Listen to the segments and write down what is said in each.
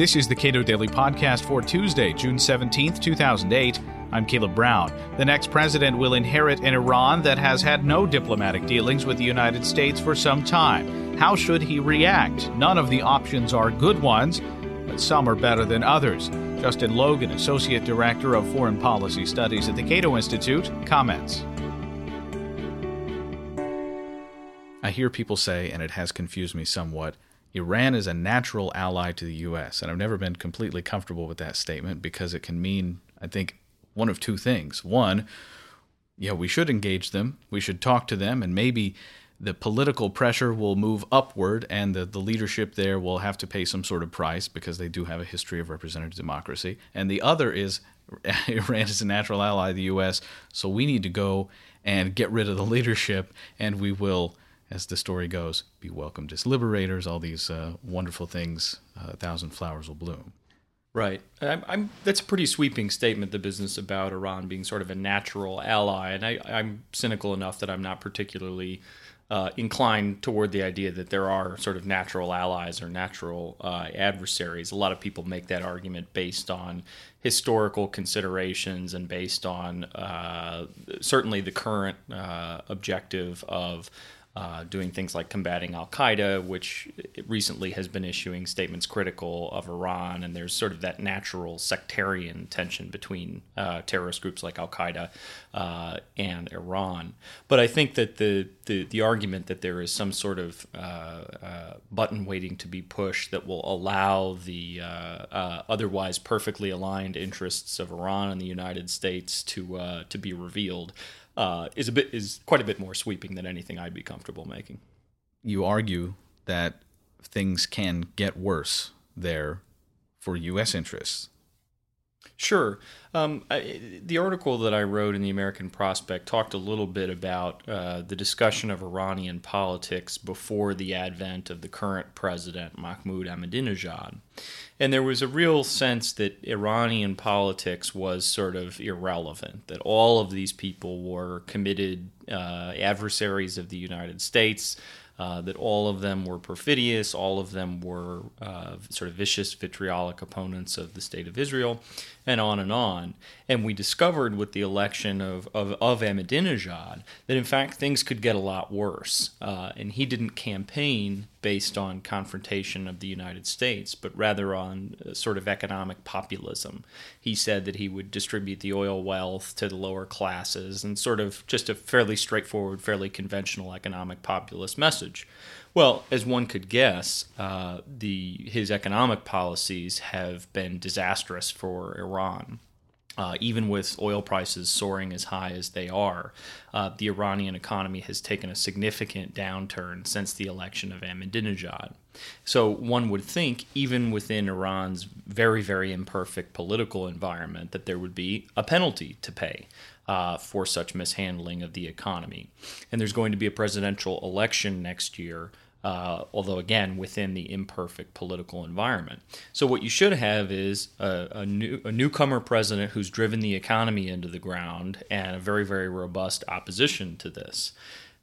This is the Cato Daily Podcast for Tuesday, June 17th, 2008. I'm Caleb Brown. The next president will inherit an Iran that has had no diplomatic dealings with the United States for some time. How should he react? None of the options are good ones, but some are better than others. Justin Logan, Associate Director of Foreign Policy Studies at the Cato Institute, comments. I hear people say, and it has confused me somewhat, Iran is a natural ally to the U.S., and I've never been completely comfortable with that statement because it can mean, I think, one of two things. One, yeah, we should engage them, we should talk to them, and maybe the political pressure will move upward and the, the leadership there will have to pay some sort of price because they do have a history of representative democracy. And the other is Iran is a natural ally of the U.S., so we need to go and get rid of the leadership, and we will as the story goes, be welcomed as liberators, all these uh, wonderful things, uh, a thousand flowers will bloom. Right. I'm, I'm, that's a pretty sweeping statement, the business about Iran being sort of a natural ally. And I, am cynical enough that I'm not particularly uh, inclined toward the idea that there are sort of natural allies or natural uh, adversaries. A lot of people make that argument based on historical considerations and based on uh, certainly the current uh, objective of uh, doing things like combating Al Qaeda, which recently has been issuing statements critical of Iran. And there's sort of that natural sectarian tension between uh, terrorist groups like Al Qaeda uh, and Iran. But I think that the, the, the, argument that there is some sort of uh, uh, button waiting to be pushed that will allow the otherwise perfectly aligned interests of Iran and the United States to, to be revealed uh, is a bit is quite a bit more sweeping than anything I'd be comfortable making. You argue that things can get worse there for U.S. interests. Sure. Um, I, the article that I wrote in the American Prospect talked a little bit about uh, the discussion of Iranian politics before the advent of the current president, Mahmoud Ahmadinejad. And there was a real sense that Iranian politics was sort of irrelevant, that all of these people were committed uh, adversaries of the United States. Uh, that all of them were perfidious, all of them were uh, sort of vicious, vitriolic opponents of the state of Israel, and on and on. And we discovered with the election of, of, of Ahmadinejad that in fact things could get a lot worse. Uh, and he didn't campaign based on confrontation of the United States, but rather on uh, sort of economic populism. He said that he would distribute the oil wealth to the lower classes and sort of just a fairly straightforward, fairly conventional economic populist message. Well, as one could guess, uh, the his economic policies have been disastrous for Iran. Uh, even with oil prices soaring as high as they are, uh, the Iranian economy has taken a significant downturn since the election of Ahmadinejad. So one would think, even within Iran's very, very imperfect political environment, that there would be a penalty to pay uh, for such mishandling of the economy. And there's going to be a presidential election next year uh, although again within the imperfect political environment. So what you should have is a, a, new, a newcomer president who's driven the economy into the ground and a very very robust opposition to this.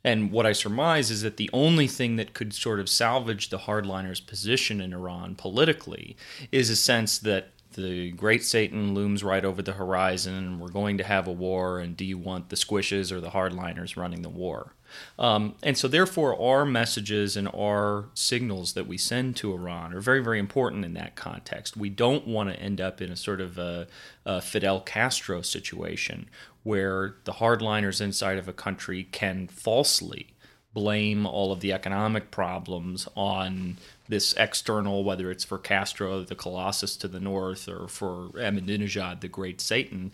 And what I surmise is that the only thing that could sort of salvage the hardliners' position in Iran politically is a sense that the great Satan looms right over the horizon. We're going to have a war, and do you want the squishes or the hardliners running the war? Um, and so, therefore, our messages and our signals that we send to Iran are very, very important in that context. We don't want to end up in a sort of a, a Fidel Castro situation where the hardliners inside of a country can falsely blame all of the economic problems on this external, whether it's for Castro, the Colossus to the north, or for Ahmadinejad, the great Satan,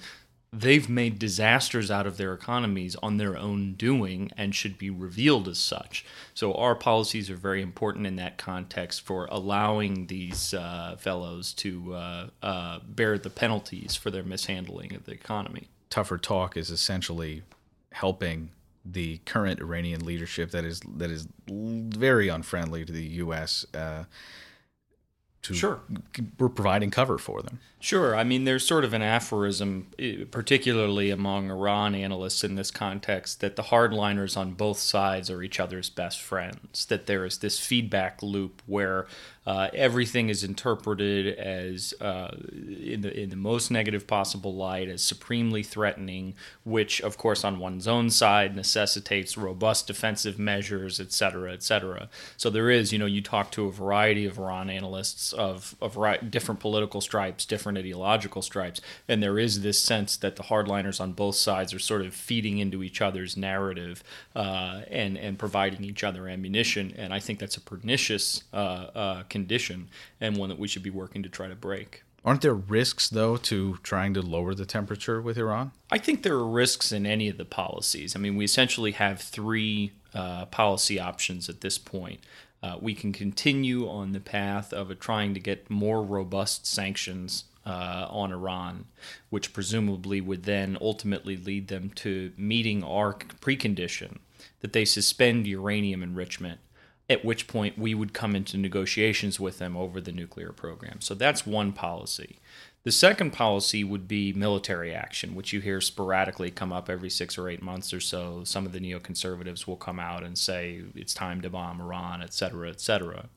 they've made disasters out of their economies on their own doing and should be revealed as such. So our policies are very important in that context for allowing these uh, fellows to uh, uh, bear the penalties for their mishandling of the economy. Tougher talk is essentially helping the current Iranian leadership that is that is very unfriendly to the U.S. Uh, to Sure. we're providing cover for them. Sure. I mean, there's sort of an aphorism, particularly among Iran analysts in this context, that the hardliners on both sides are each other's best friends. That there is this feedback loop where uh, everything is interpreted as uh, in the in the most negative possible light, as supremely threatening, which, of course, on one's own side necessitates robust defensive measures, et cetera, et cetera. So there is, you know, you talk to a variety of Iran analysts of of different political stripes, different ideological stripes, and there is this sense that the hardliners on both sides are sort of feeding into each other's narrative uh, and and providing each other ammunition. And I think that's a pernicious uh, uh, condition and one that we should be working to try to break. Aren't there risks though to trying to lower the temperature with Iran? I think there are risks in any of the policies. I mean, we essentially have three uh, policy options at this point. Uh, we can continue on the path of uh, trying to get more robust sanctions uh, on Iran, which presumably would then ultimately lead them to meeting our precondition that they suspend uranium enrichment at which point we would come into negotiations with them over the nuclear program. So that's one policy. The second policy would be military action, which you hear sporadically come up every six or eight months or so. Some of the neoconservatives will come out and say it's time to bomb Iran, et cetera, et cetera.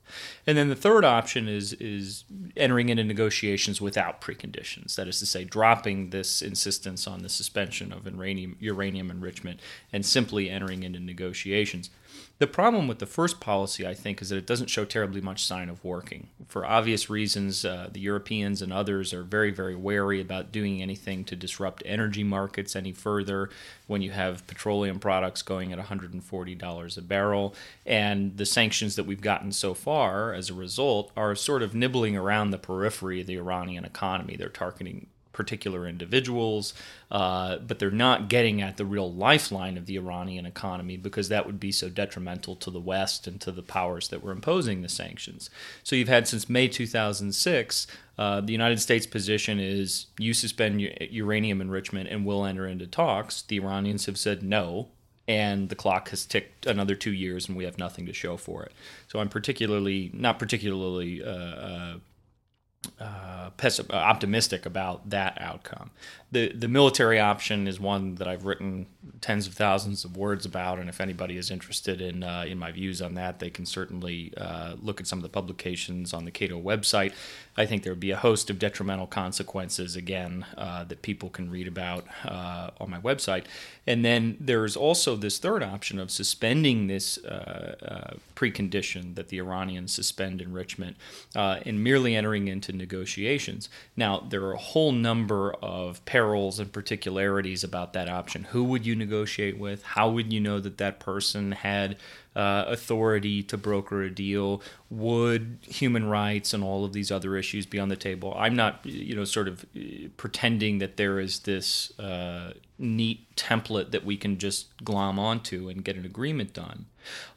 And then the third option is is entering into negotiations without preconditions. That is to say, dropping this insistence on the suspension of uranium, uranium enrichment and simply entering into negotiations. The problem with the first policy, I think, is that it doesn't show terribly much sign of working. For obvious reasons, uh, the Europeans and others are very, very very wary about doing anything to disrupt energy markets any further when you have petroleum products going at $140 a barrel. And the sanctions that we've gotten so far as a result are sort of nibbling around the periphery of the Iranian economy. They're targeting particular individuals, uh, but they're not getting at the real lifeline of the Iranian economy because that would be so detrimental to the West and to the powers that were imposing the sanctions. So you've had since May 2006. Uh, the United States' position is you suspend uranium enrichment and we'll enter into talks. The Iranians have said no, and the clock has ticked another two years and we have nothing to show for it. So I'm particularly, not particularly uh, uh, pessim- uh, optimistic about that outcome. The the military option is one that I've written tens of thousands of words about, and if anybody is interested in uh, in my views on that, they can certainly uh, look at some of the publications on the Cato website. I think there would be a host of detrimental consequences again uh, that people can read about on my website, and then there's also this third option of suspending this precondition that the Iranians suspend enrichment and merely entering into negotiations. Now, there are a whole number of perils and particularities about that option. Who would you negotiate with? How would you know that that person had uh, authority to broker a deal? Would human rights and all of these other issues be on the table? I'm not, you know, sort of uh, pretending that there is this uh, neat template that we can just glom onto and get an agreement done.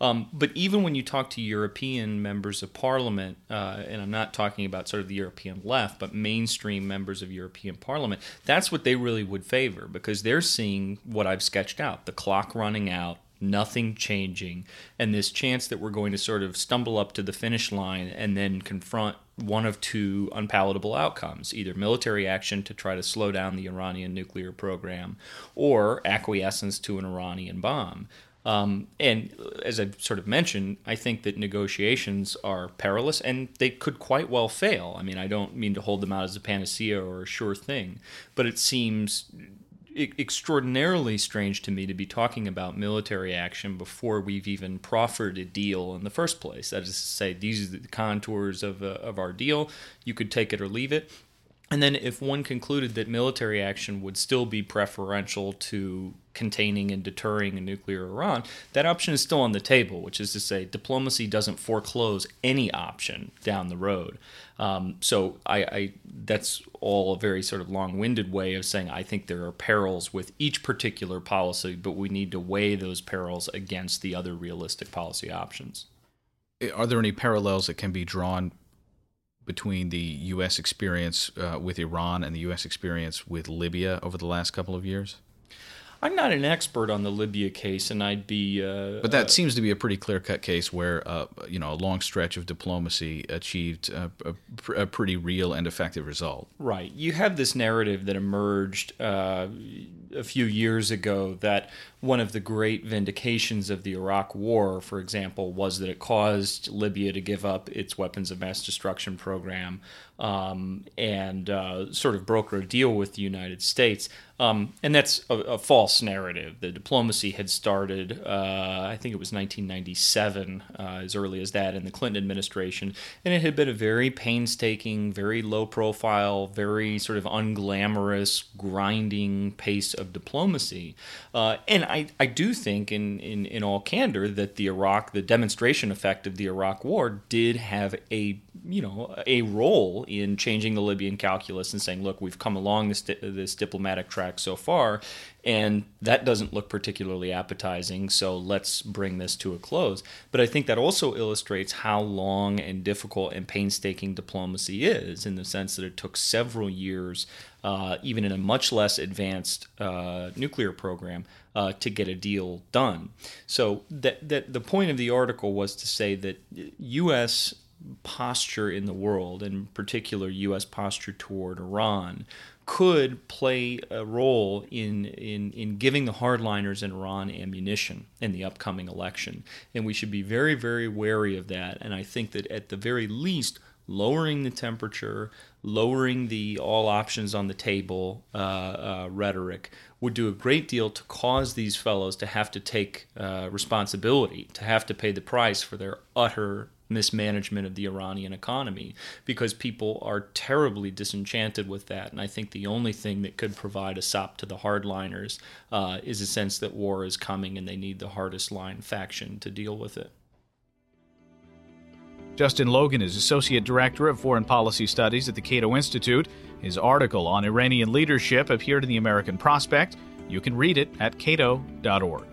Um, but even when you talk to European members of parliament, uh, and I'm not talking about sort of the European left, but mainstream members of European parliament, that's what they really would favor because they're seeing what I've sketched out the clock running out, nothing changing, and this chance that we're going to sort of stumble up to the finish line and then confront one of two unpalatable outcomes either military action to try to slow down the Iranian nuclear program or acquiescence to an Iranian bomb. Um, and as I've sort of mentioned, I think that negotiations are perilous and they could quite well fail. I mean, I don't mean to hold them out as a panacea or a sure thing, but it seems extraordinarily strange to me to be talking about military action before we've even proffered a deal in the first place. That is to say, these are the contours of, uh, of our deal. You could take it or leave it. And then, if one concluded that military action would still be preferential to containing and deterring a nuclear Iran, that option is still on the table, which is to say, diplomacy doesn't foreclose any option down the road. Um, so, I, I, that's all a very sort of long winded way of saying I think there are perils with each particular policy, but we need to weigh those perils against the other realistic policy options. Are there any parallels that can be drawn between the U.S. experience uh, with Iran and the U.S. experience with Libya over the last couple of years? I'm not an expert on the Libya case, and I'd be. Uh, but that uh, seems to be a pretty clear-cut case where, uh, you know, a long stretch of diplomacy achieved a, a, a, pretty real and effective result. Right. You have this narrative that emerged uh, a few years ago that one of the great vindications of the Iraq War, for example, was that it caused Libya to give up its weapons of mass destruction program um, and uh, sort of broker a deal with the United States. Um, and that's a, a, false narrative. The diplomacy had started, uh, I think it was 1997, uh, as early as that, in the Clinton administration. And it had been a very painstaking, very low profile, very sort of unglamorous, grinding pace of diplomacy. Uh, and I, I do think, in, in, in all candor, that the Iraq, the demonstration effect of the Iraq War did have a you know a role in changing the Libyan calculus and saying, look, we've come along this this diplomatic track so far, and that doesn't look particularly appetizing. So let's bring this to a close. But I think that also illustrates how long and difficult and painstaking diplomacy is, in the sense that it took several years, uh, even in a much less advanced uh, nuclear program, uh, to get a deal done. So that, that the point of the article was to say that U.S. posture in the world, in particular U.S. posture toward Iran, could play a role in, in, in giving the hardliners in Iran ammunition in the upcoming election. And we should be very, very wary of that. And I think that at the very least, lowering the temperature, lowering the all options on the table uh, uh, rhetoric would do a great deal to cause these fellows to have to take uh, responsibility, to have to pay the price for their utter mismanagement of the Iranian economy because people are terribly disenchanted with that. And I think the only thing that could provide a sop to the hardliners uh, is a sense that war is coming and they need the hardest line faction to deal with it. Justin Logan is Associate Director of Foreign Policy Studies at the Cato Institute. His article on Iranian leadership appeared in the American Prospect. You can read it at cato.org.